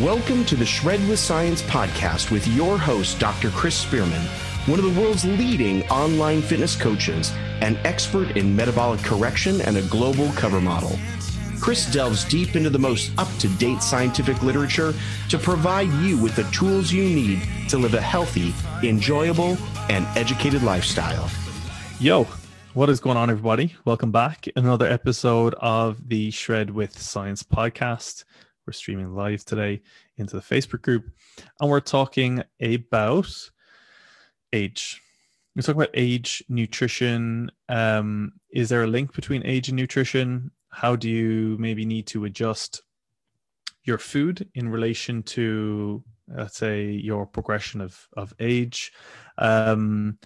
Welcome to the Shred with Science podcast with your host, Dr. Chris Spearman, one of the world's leading online fitness coaches, an expert in metabolic correction, and a global cover model. Chris delves deep into the most up to date scientific literature to provide you with the tools you need to live a healthy, enjoyable, and educated lifestyle. Yo, what is going on, everybody? Welcome back. Another episode of the Shred with Science podcast. We're streaming live today into the Facebook group, and we're talking about age. We're talking about age, nutrition. Um, is there a link between age and nutrition? How do you maybe need to adjust your food in relation to, let's say, your progression of of age? Um,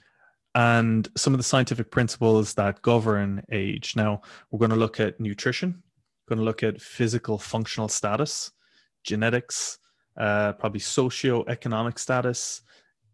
and some of the scientific principles that govern age. Now, we're going to look at nutrition, going to look at physical functional status, genetics, uh, probably socio-economic status,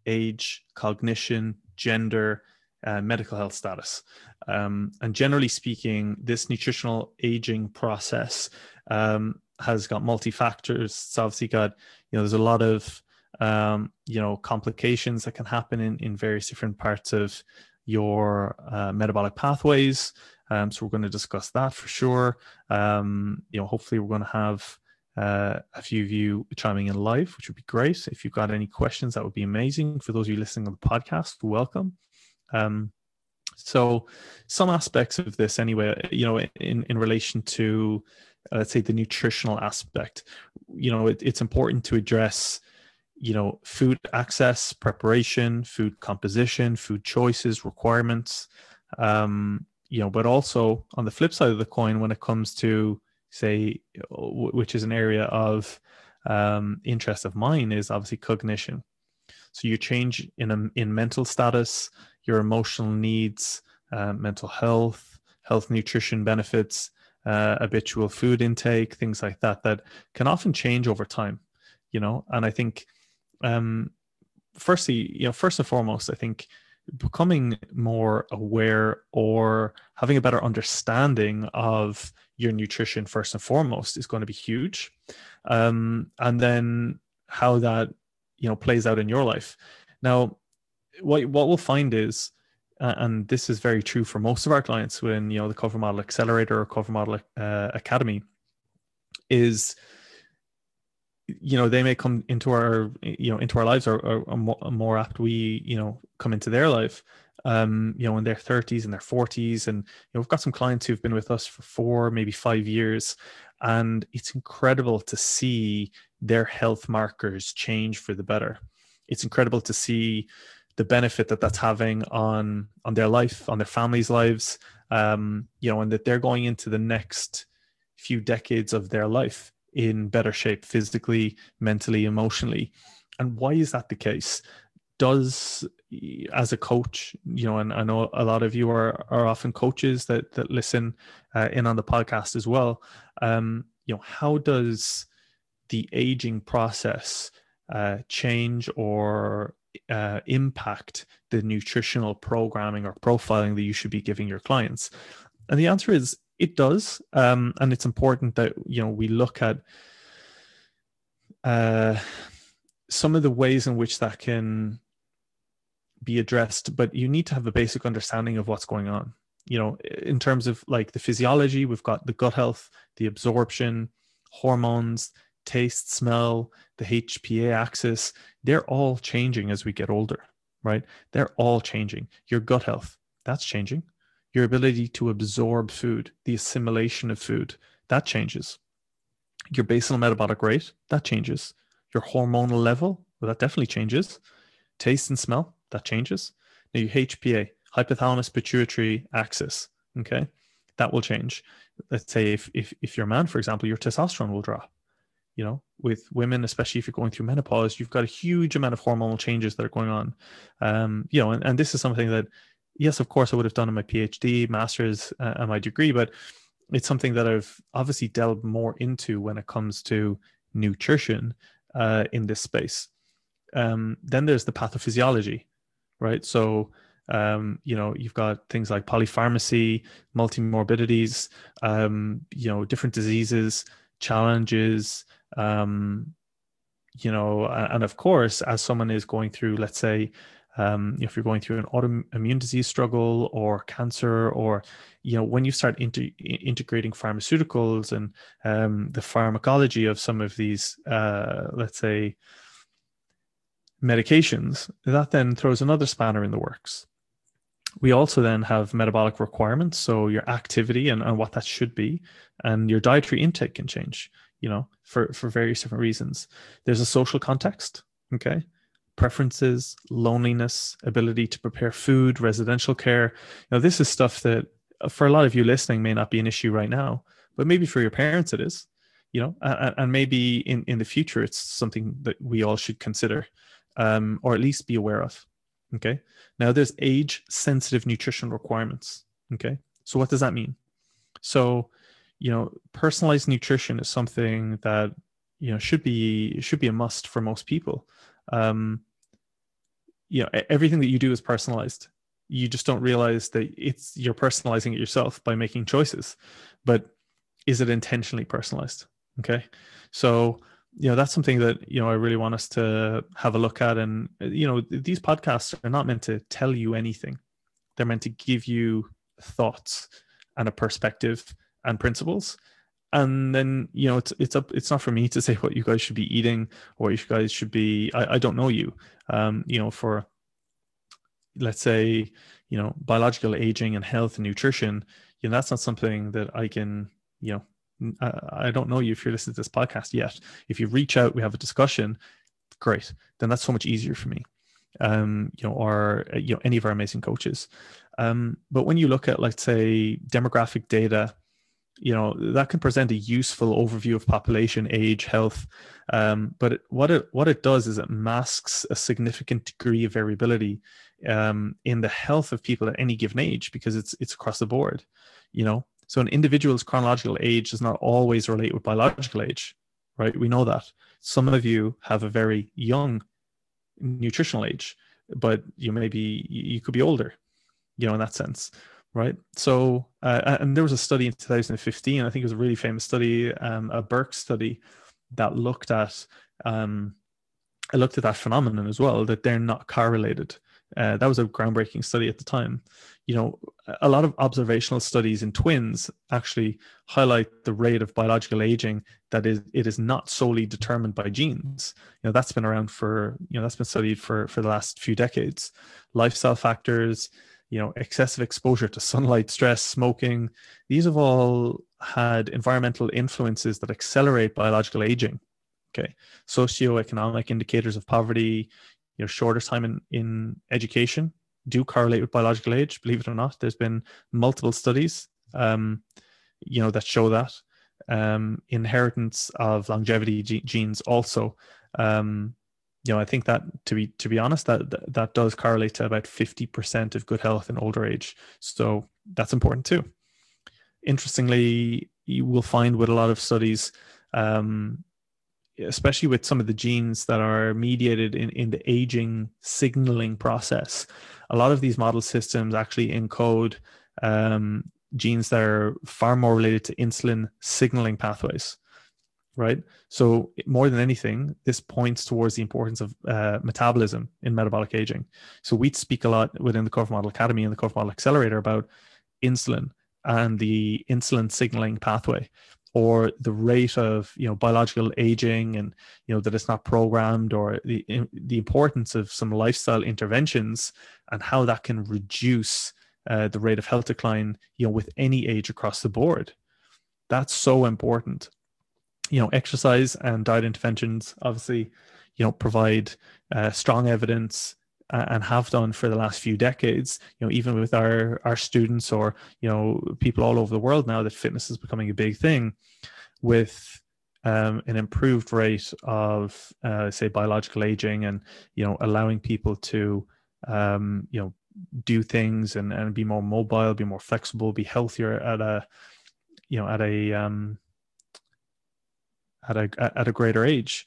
age, cognition, gender, uh, medical health status. Um, and generally speaking, this nutritional aging process um, has got multi factors. It's obviously got, you know, there's a lot of, um, you know, complications that can happen in, in various different parts of your uh, metabolic pathways. Um, so we're going to discuss that for sure. Um, you know, hopefully we're going to have uh, a few of you chiming in live, which would be great. If you've got any questions, that would be amazing. For those of you listening on the podcast, welcome. Um, so some aspects of this anyway, you know, in, in relation to, uh, let's say the nutritional aspect, you know, it, it's important to address, you know, food access, preparation, food composition, food choices, requirements, um, you know, but also on the flip side of the coin, when it comes to say, which is an area of um, interest of mine, is obviously cognition. So you change in a, in mental status, your emotional needs, uh, mental health, health nutrition benefits, uh, habitual food intake, things like that, that can often change over time. You know, and I think, um, firstly, you know, first and foremost, I think becoming more aware or having a better understanding of your nutrition first and foremost is going to be huge. Um, and then how that you know plays out in your life. Now what what we'll find is and this is very true for most of our clients when you know the cover model accelerator or cover model uh, academy is you know they may come into our you know into our lives or, or, or more, apt we you know come into their life um you know in their 30s and their 40s and you know we've got some clients who've been with us for four maybe five years. And it's incredible to see their health markers change for the better. It's incredible to see the benefit that that's having on on their life on their families lives um you know and that they're going into the next few decades of their life in better shape physically, mentally, emotionally. And why is that the case? Does as a coach, you know, and I know a lot of you are are often coaches that that listen uh, in on the podcast as well. Um, you know, how does the aging process uh, change or uh, impact the nutritional programming or profiling that you should be giving your clients? And the answer is it does, um, and it's important that you know we look at uh, some of the ways in which that can be addressed. But you need to have a basic understanding of what's going on. You know, in terms of like the physiology, we've got the gut health, the absorption, hormones, taste, smell, the HPA axis. They're all changing as we get older, right? They're all changing. Your gut health, that's changing your ability to absorb food, the assimilation of food, that changes. Your basal metabolic rate, that changes. Your hormonal level, well, that definitely changes. Taste and smell, that changes. Now, your HPA, hypothalamus pituitary axis, okay, that will change. Let's say if, if, if you're a man, for example, your testosterone will drop. You know, with women, especially if you're going through menopause, you've got a huge amount of hormonal changes that are going on. Um, you know, and, and this is something that yes, of course, I would have done in my PhD, master's, uh, and my degree, but it's something that I've obviously delved more into when it comes to nutrition uh, in this space. Um, then there's the pathophysiology, right? So, um, you know, you've got things like polypharmacy, multimorbidities, um, you know, different diseases, challenges, um, you know, and of course, as someone is going through, let's say, um, if you're going through an autoimmune disease struggle or cancer, or you know, when you start inter- integrating pharmaceuticals and um, the pharmacology of some of these, uh, let's say, medications, that then throws another spanner in the works. We also then have metabolic requirements, so your activity and, and what that should be, and your dietary intake can change, you know, for, for various different reasons. There's a social context, okay? Preferences, loneliness, ability to prepare food, residential care. Now, this is stuff that uh, for a lot of you listening may not be an issue right now, but maybe for your parents it is, you know, and, and maybe in, in the future it's something that we all should consider um, or at least be aware of. Okay. Now there's age sensitive nutrition requirements. Okay. So what does that mean? So, you know, personalized nutrition is something that, you know, should be, should be a must for most people. Um, you know, everything that you do is personalized. You just don't realize that it's, you're personalizing it yourself by making choices, but is it intentionally personalized? Okay. So, you know that's something that you know i really want us to have a look at and you know these podcasts are not meant to tell you anything they're meant to give you thoughts and a perspective and principles and then you know it's it's up it's not for me to say what you guys should be eating or you guys should be i, I don't know you um you know for let's say you know biological aging and health and nutrition you know that's not something that i can you know I I don't know you if you're listening to this podcast yet. If you reach out, we have a discussion, great. Then that's so much easier for me. Um, you know, or uh, you know, any of our amazing coaches. Um, but when you look at, let's say, demographic data, you know, that can present a useful overview of population, age, health. Um, but it, what it what it does is it masks a significant degree of variability um, in the health of people at any given age because it's it's across the board. You know, so an individual's chronological age does not always relate with biological age, right? We know that. Some of you have a very young nutritional age, but you may be, you could be older, you know, in that sense, right? So, uh, and there was a study in 2015, I think it was a really famous study, um, a Burke study that looked at, um, I looked at that phenomenon as well, that they're not correlated. Uh, that was a groundbreaking study at the time. You know, a lot of observational studies in twins actually highlight the rate of biological aging that is it is not solely determined by genes. You know, that's been around for you know that's been studied for for the last few decades. Lifestyle factors, you know, excessive exposure to sunlight, stress, smoking, these have all had environmental influences that accelerate biological aging. Okay, socioeconomic indicators of poverty, you know shorter time in, in education do correlate with biological age believe it or not. There's been multiple studies um, you know that show that. Um, inheritance of longevity genes also um, you know i think that to be to be honest that that does correlate to about 50% of good health in older age so that's important too interestingly you will find with a lot of studies um, especially with some of the genes that are mediated in, in the aging signaling process. A lot of these model systems actually encode um, genes that are far more related to insulin signaling pathways, right? So, more than anything, this points towards the importance of uh, metabolism in metabolic aging. So, we speak a lot within the Cover Model Academy and the Cover Model Accelerator about insulin and the insulin signaling pathway or the rate of you know biological aging and you know that it's not programmed or the the importance of some lifestyle interventions and how that can reduce uh, the rate of health decline you know with any age across the board that's so important you know exercise and diet interventions obviously you know provide uh, strong evidence and have done for the last few decades you know even with our our students or you know people all over the world now that fitness is becoming a big thing with um, an improved rate of uh, say biological aging and you know allowing people to um, you know do things and, and be more mobile be more flexible be healthier at a you know at a um, at a at a greater age.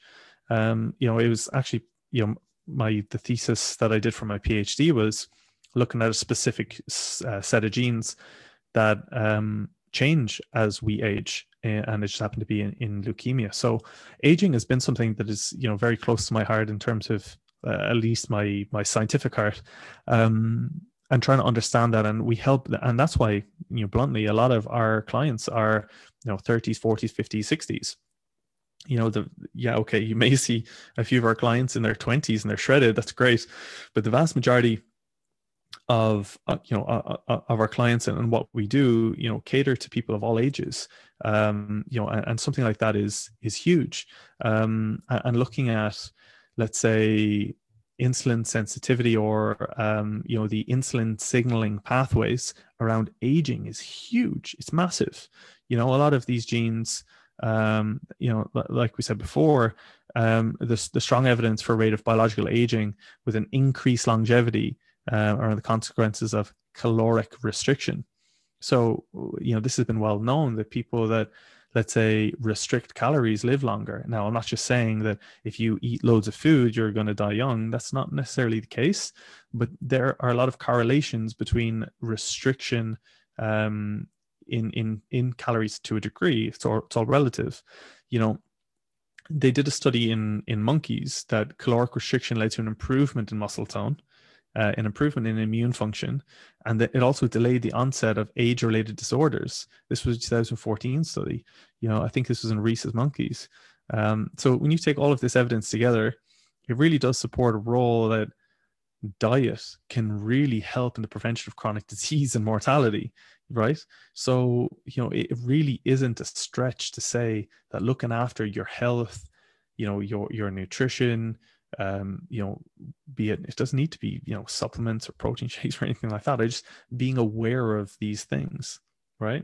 Um, you know it was actually you know my the thesis that I did for my PhD was looking at a specific uh, set of genes that um, change as we age and it just happened to be in, in leukemia. So aging has been something that is you know very close to my heart in terms of uh, at least my my scientific heart um, and trying to understand that. And we help and that's why you know bluntly a lot of our clients are you know 30s 40s 50s 60s you know the yeah okay you may see a few of our clients in their 20s and they're shredded that's great. But the vast majority of uh, you know uh, uh, of our clients and, and, what we do you know cater to people of all ages um you know and, and something like that is is huge. Um and looking at let's say insulin sensitivity or um, you know the insulin signaling pathways around aging is huge it's massive. You know a lot of these genes um, you know like we said before um, the, the strong evidence for rate of biological aging with an increased longevity uh, are the consequences of caloric restriction. So you know this has been well known that people that let's say restrict calories live longer. Now i'm not just saying that if you eat loads of food you're going to die young. That's not necessarily the case but there are a lot of correlations between restriction um, in in in calories to a degree it's all, it's all relative you know they did a study in in monkeys that caloric restriction led to an improvement in muscle tone uh, an improvement in immune function, and it also delayed the onset of age-related disorders. This was a 2014 study. You know, I think this was in rhesus monkeys. Um, so when you take all of this evidence together, it really does support a role that diet can really help in the prevention of chronic disease and mortality right so you know it really isn't a stretch to say that looking after your health you know your your nutrition um, you know, be it it doesn't need to be you know supplements or protein shakes or anything like that. I just being aware of these things, right?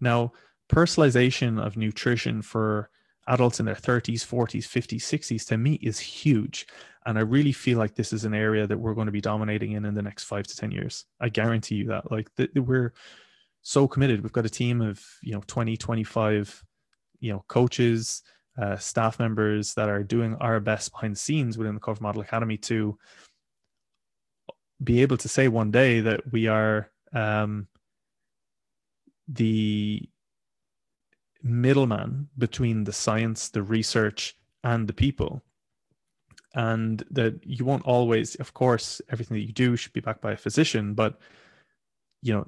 Now, personalization of nutrition for adults in their 30s, 40s, 50s, 60s to me is huge. And I really feel like this is an area that we're going to be dominating in in the next five to 10 years. I guarantee you that. Like, th- we're so committed. We've got a team of, you know, 20, 25, you know, coaches, uh, staff members that are doing our best behind the scenes within the Cover Model Academy to be able to say one day that we are um, the middleman between the science, the research, and the people. And that you won't always, of course, everything that you do should be backed by a physician, but you know,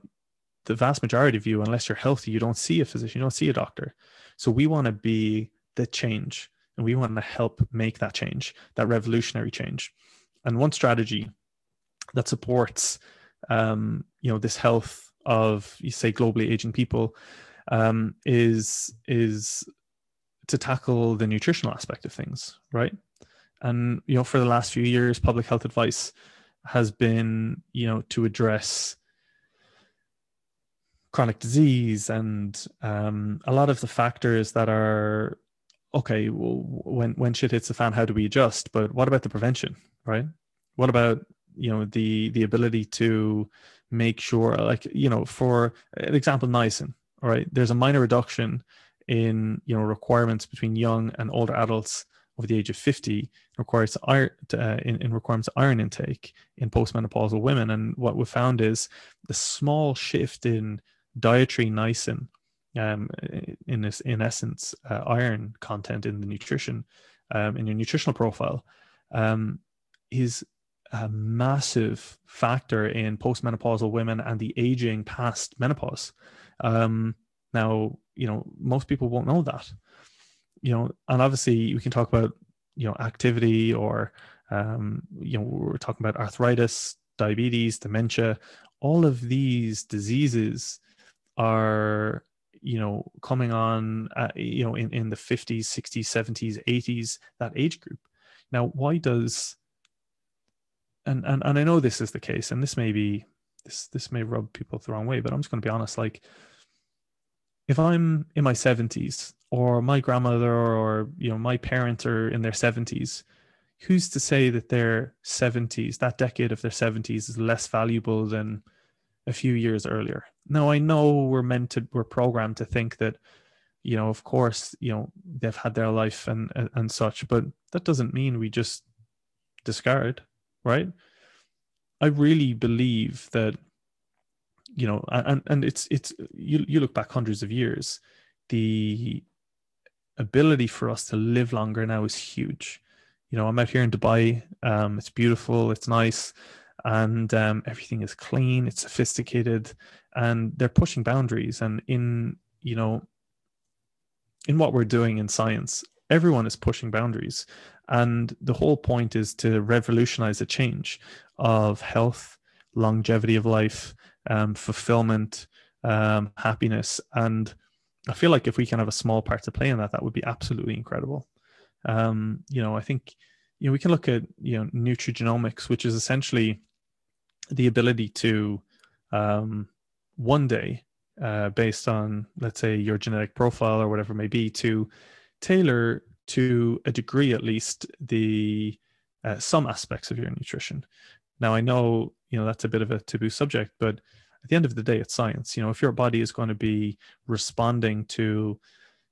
the vast majority of you, unless you're healthy, you don't see a physician, you don't see a doctor. So we want to be the change and we want to help make that change that revolutionary change and one strategy that supports um, you know this health of you say globally aging people um, is is to tackle the nutritional aspect of things right and you know for the last few years public health advice has been you know to address chronic disease and um, a lot of the factors that are okay, well, when when shit hits the fan, how do we adjust? But what about the prevention, right? What about you know the the ability to make sure, like you know, for an example, niacin, all right, there's a minor reduction in you know requirements between young and older adults over the age of 50 requires iron uh, in, in requirements iron intake in postmenopausal women and what we found is the small shift in dietary niacin um, in this, in essence, uh, iron content in the nutrition, um, in your nutritional profile, um, is a massive factor in postmenopausal women and the aging past menopause. Um, now, you know, most people won't know that, you know, and obviously we can talk about, you know, activity or, um, you know, we're talking about arthritis, diabetes, dementia, all of these diseases are you know coming on uh, you know in, in the 50s 60s 70s 80s that age group now why does and, and and i know this is the case and this may be this this may rub people the wrong way but i'm just going to be honest like if i'm in my 70s or my grandmother or you know my parents are in their 70s who's to say that their 70s that decade of their 70s is less valuable than a few years earlier. Now I know we're meant to we're programmed to think that you know of course you know they've had their life and and, and such but that doesn't mean we just discard right i really believe that you know, and and it's it's you you look back hundreds of years, the ability for us to live longer now is huge. You know, I'm out here in Dubai. Um, it's beautiful. It's nice and um, everything is clean it's sophisticated and they're pushing boundaries. And in you know in what we're doing in science everyone is pushing boundaries. And the whole point is to revolutionize the change of health longevity of life um, fulfillment um, happiness. And i feel like if we can have a small part to play in that that would be absolutely incredible. Um, you know i think you know we can look at you know nutrigenomics which is essentially the ability to um, one day, uh, based on let's say your genetic profile or whatever it may be, to tailor to a degree at least the uh, some aspects of your nutrition. Now I know you know that's a bit of a taboo subject, but at the end of the day, it's science. You know, if your body is going to be responding to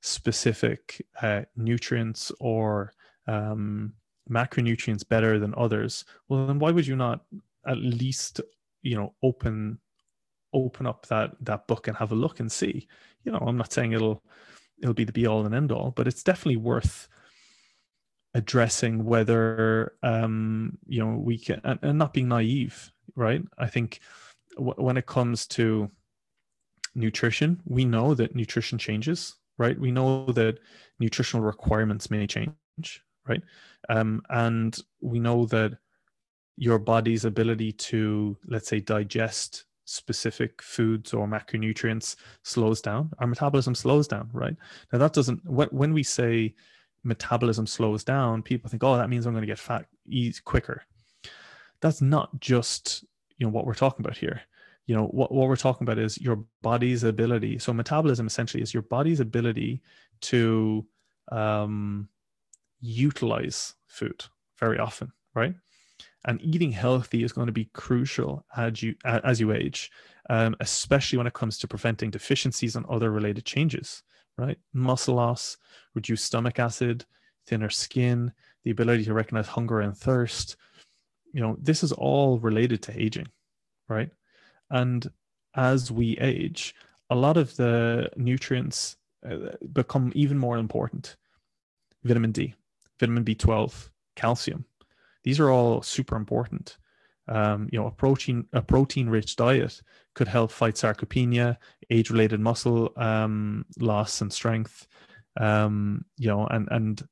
specific uh, nutrients or um, macronutrients better than others, well, then why would you not at least you know open open up that that book and have a look and see. You know i'm not saying it'll it'll be the be all and end all but it's definitely worth addressing whether um you know we can and, and not being naive right? I think w- when it comes to nutrition we know that nutrition changes right? We know that nutritional requirements may change right? Um and we know that your body's ability to, let's say, digest specific foods or macronutrients slows down. Our metabolism slows down, right? Now, that doesn't, when, we say metabolism slows down, people think, oh, that means I'm going to get fat ease quicker. That's not just, you know, what we're talking about here. You know, what, what we're talking about is your body's ability. So, metabolism essentially is your body's ability to um, utilize food very often, right? And eating healthy is going to be crucial as you as you age um, especially when it comes to preventing deficiencies and other related changes right? Muscle loss reduced stomach acid thinner skin the ability to recognize hunger and thirst. You know this is all related to aging right? And as we age a lot of the nutrients uh, become even more important. Vitamin d vitamin b12 calcium these are all super important. Um, you know, a protein a protein rich diet could help fight sarcopenia, age related muscle um, loss and strength. Um, you know, and and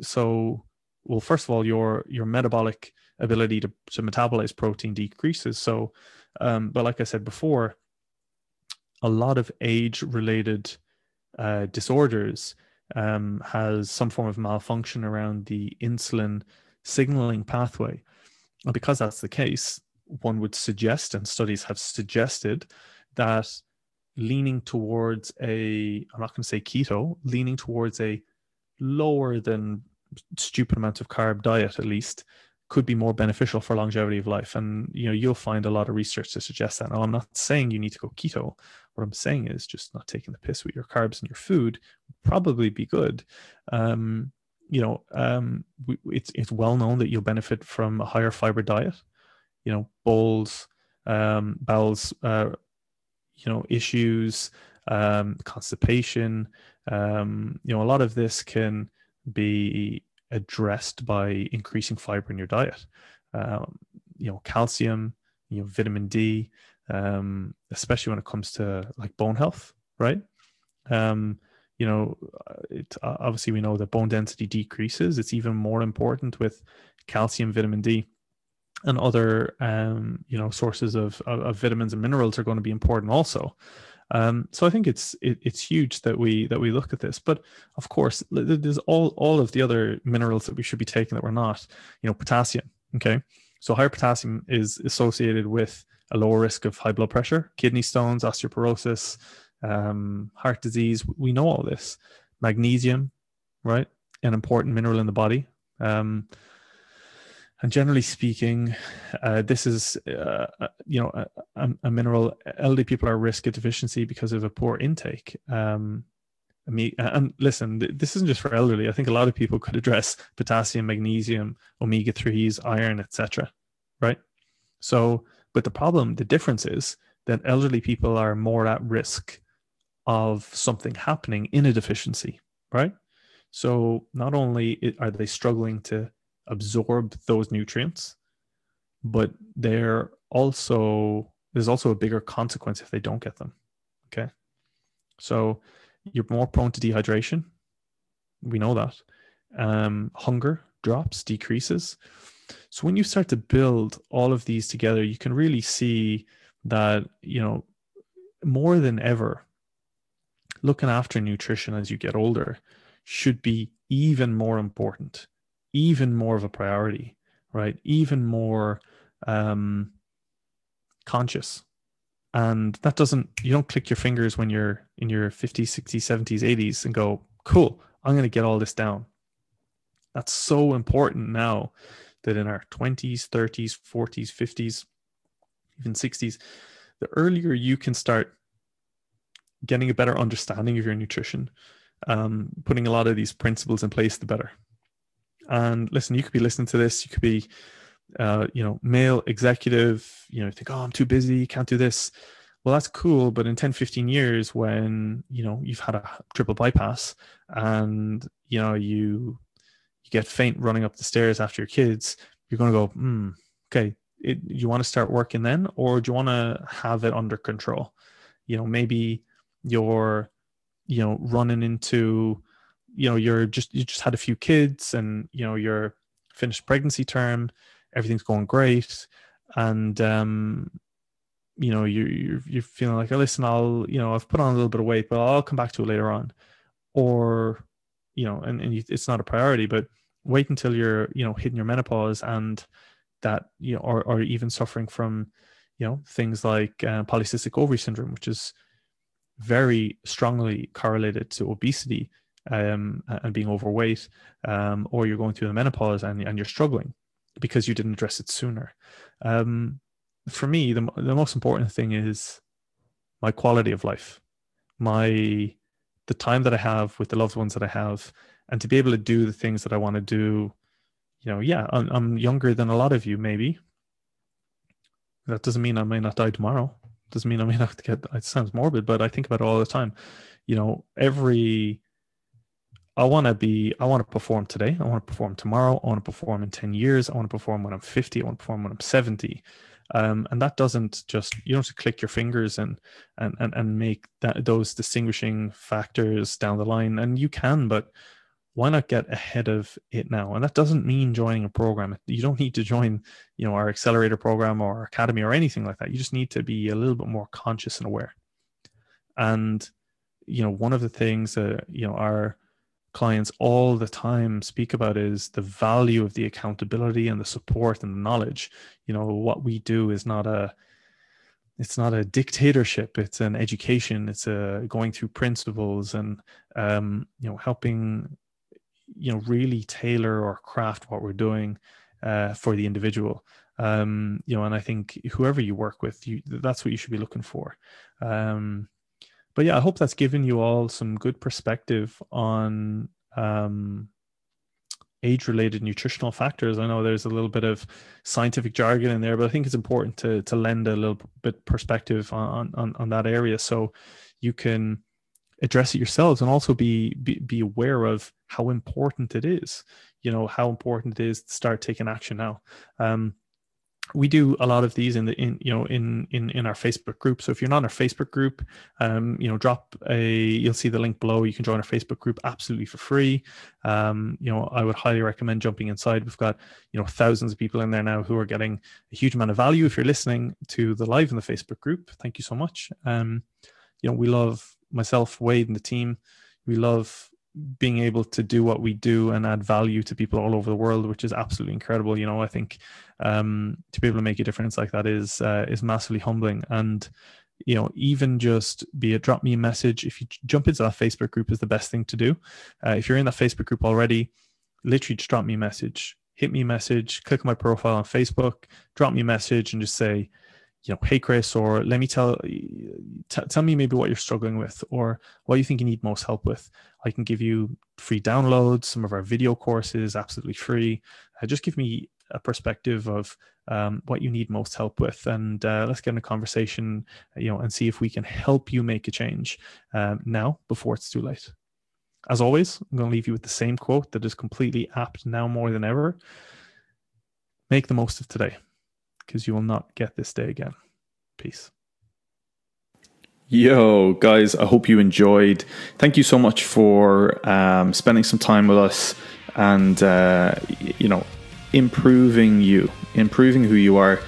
so well, first of all, your your metabolic ability to, to metabolize protein decreases. So, um, but like I said before, a lot of age related uh, disorders um, has some form of malfunction around the insulin signaling pathway. And because that's the case, one would suggest, and studies have suggested, that leaning towards a, I'm not going to say keto, leaning towards a lower than stupid amount of carb diet, at least, could be more beneficial for longevity of life. And you know, you'll find a lot of research to suggest that. Now, I'm not saying you need to go keto. What I'm saying is just not taking the piss with your carbs and your food would probably be good. Um, you know, um, it's it's well known that you'll benefit from a higher fiber diet. You know, bowls, um, bowels, uh, you know, issues, um, constipation. Um, you know, a lot of this can be addressed by increasing fiber in your diet. Um, you know, calcium, you know, vitamin D, um, especially when it comes to like bone health, right? Um, you know, uh, it, uh, obviously we know that bone density decreases. It's even more important with calcium, vitamin D, and other um, you know sources of, of, of vitamins and minerals are going to be important also. Um, so I think it's it, it's huge that we that we look at this. But of course, there's all all of the other minerals that we should be taking that we're not. You know, potassium. Okay, so higher potassium is associated with a lower risk of high blood pressure, kidney stones, osteoporosis, um, heart disease. We know all this. Magnesium, right? An important mineral in the body. Um, and generally speaking, uh, this is uh, uh you know a, a, mineral. Elderly people are at risk of deficiency because of a poor intake. Um, me and listen, this isn't just for elderly. I think a lot of people could address potassium, magnesium, omega threes, iron, etc. Right? So, but the problem, the difference is that elderly people are more at risk of something happening in a deficiency, right? So not only are they struggling to absorb those nutrients, but they're also there's also a bigger consequence if they don't get them. Okay. So you're more prone to dehydration. We know that. Um, hunger drops, decreases. So when you start to build all of these together, you can really see that, you know, more than ever, looking after nutrition as you get older should be even more important, even more of a priority, right? Even more um, conscious. And that doesn't, you don't click your fingers when you're in your 50s, 60s, 70s, 80s and go, cool, I'm going to get all this down. That's so important now that in our 20s, 30s, 40s, 50s, even 60s, the earlier you can start getting a better understanding of your nutrition, um, putting a lot of these principles in place, the better. And listen, you could be listening to this, you could be, uh, you know, male executive, you know, think, oh, I'm too busy, can't do this. Well, that's cool. But in 10, 15 years, when, you know, you've had a triple bypass and, you know, you, you get faint running up the stairs after your kids, you're going to go, hmm, okay, it, you want to start working then, or do you want to have it under control? You know, maybe you're you know running into you know you're just you just had a few kids and you know you're finished pregnancy term everything's going great. And um you know you you're, you're feeling like oh, listen i'll you know i've put on a little bit of weight but i'll come back to it later on. Or you know and, and you, it's not a priority but wait until you're you know hitting your menopause and that you know or, or even suffering from you know things like uh, polycystic ovary syndrome which is very strongly correlated to obesity um, and being overweight, um, or you're going through the menopause and, and you're struggling because you didn't address it sooner. Um, for me, the, the most important thing is my quality of life, my the time that I have with the loved ones that I have, and to be able to do the things that I want to do. You know, yeah, I'm, I'm younger than a lot of you, maybe. That doesn't mean I may not die tomorrow doesn't mean I may not get it sounds morbid, but I think about it all the time. You know, every I want to be, I want to perform today. I want to perform tomorrow. I want to perform in 10 years. I want to perform when I'm 50. I want to perform when I'm 70. Um, and that doesn't just, you don't to click your fingers and, and, and, and make that, those distinguishing factors down the line. And you can, but why not get ahead of it now? And that doesn't mean joining a program. You don't need to join, you know, our accelerator program or academy or anything like that. You just need to be a little bit more conscious and aware. And, you know, one of the things that, you know, our clients all the time speak about is the value of the accountability and the support and the knowledge. You know, what we do is not a, it's not a dictatorship it's an education it's a going through principles and um, you know helping you know really tailor or craft what we're doing uh, for the individual. Um, you know and i think whoever you work with you that's what you should be looking for. Um, but yeah i hope that's given you all some good perspective on um, age related nutritional factors. I know there's a little bit of scientific jargon in there but i think it's important to to lend a little bit perspective on on, on that area so you can address it yourselves and also be, be be aware of how important it is you know how important it is to start taking action now. Um, we do a lot of these in the in you know in in in our facebook group. So if you're not in our facebook group um you know drop a you'll see the link below. You can join our facebook group absolutely for free. Um you know i would highly recommend jumping inside. We've got you know thousands of people in there now who are getting a huge amount of value if you're listening to the live in the facebook group. Thank you so much. Um you know we love myself, Wade, and the team, we love being able to do what we do and add value to people all over the world, which is absolutely incredible. You know, I think um, to be able to make a difference like that is uh, is massively humbling. And you know, even just be it drop me a message if you jump into that Facebook group is the best thing to do. Uh, if you're in that Facebook group already, literally just drop me a message, hit me a message, click on my profile on Facebook, drop me a message, and just say, you know, hey Chris, or let me tell t- tell me maybe what you're struggling with, or what you think you need most help with. I can give you free downloads, some of our video courses, absolutely free. Uh, just give me a perspective of um, what you need most help with, and uh, let's get in a conversation, you know, and see if we can help you make a change um, now before it's too late. As always, I'm going to leave you with the same quote that is completely apt now more than ever. Make the most of today because you will not get this day again. Peace. Yo, guys, I hope you enjoyed. Thank you so much for um, spending some time with us and, uh, you know, improving you, improving who you are,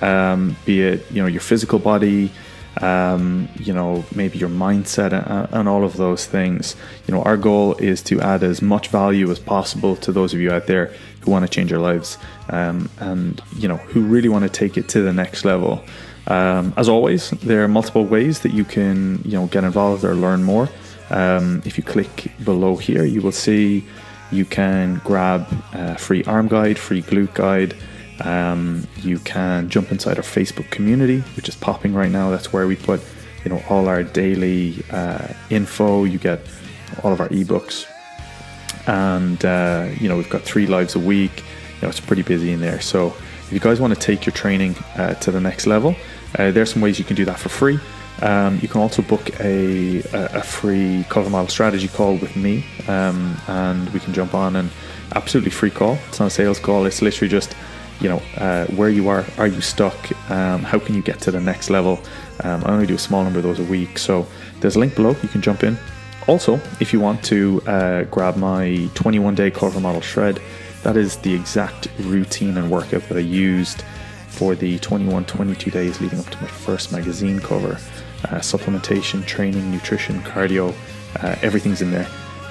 um, be it, you know, your physical body, um, you know, maybe your mindset and, and, all of those things. You know, our goal is to add as much value as possible to those of you out there who want to change your lives um, and, you know, who really want to take it to the next level. Um, as always, there are multiple ways that you can you know get involved or learn more. Um, if you click below here, you will see you can grab a free arm guide, free glute guide. Um, you can jump inside our Facebook community, which is popping right now. That's where we put you know all our daily uh, info. You get all of our ebooks, and uh, you know we've got three lives a week. You know it's pretty busy in there. So if you guys want to take your training uh, to the next level, uh, there's some ways you can do that for free. Um, you can also book a, a, free cover model strategy call with me, um, and we can jump on an absolutely free call. It's not a sales call. It's literally just, you know, uh, where you are. Are you stuck? Um, how can you get to the next level? Um, I only do a small number of those a week, so there's a link below. You can jump in. Also, if you want to uh, grab my 21 day cover model shred, that is the exact routine and workout that I used for the 21 22 days leading up to my first magazine cover. Uh, supplementation, training, nutrition, cardio, uh, everything's in there.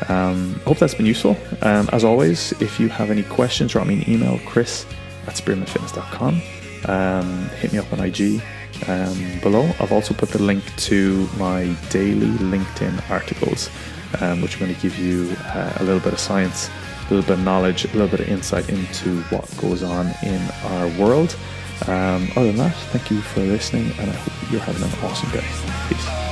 Um, hope that's been useful. Um, as always, if you have any questions, drop me an email, chris at spearmanfitness.com. Um, hit me up on IG um, below. I've also put the link to my daily LinkedIn articles, um, which are going to give you uh, a little bit of science a little bit of knowledge, a little bit of insight into what goes on in our world. Um, other than that, thank you for listening, and I hope you're having an awesome day. Peace.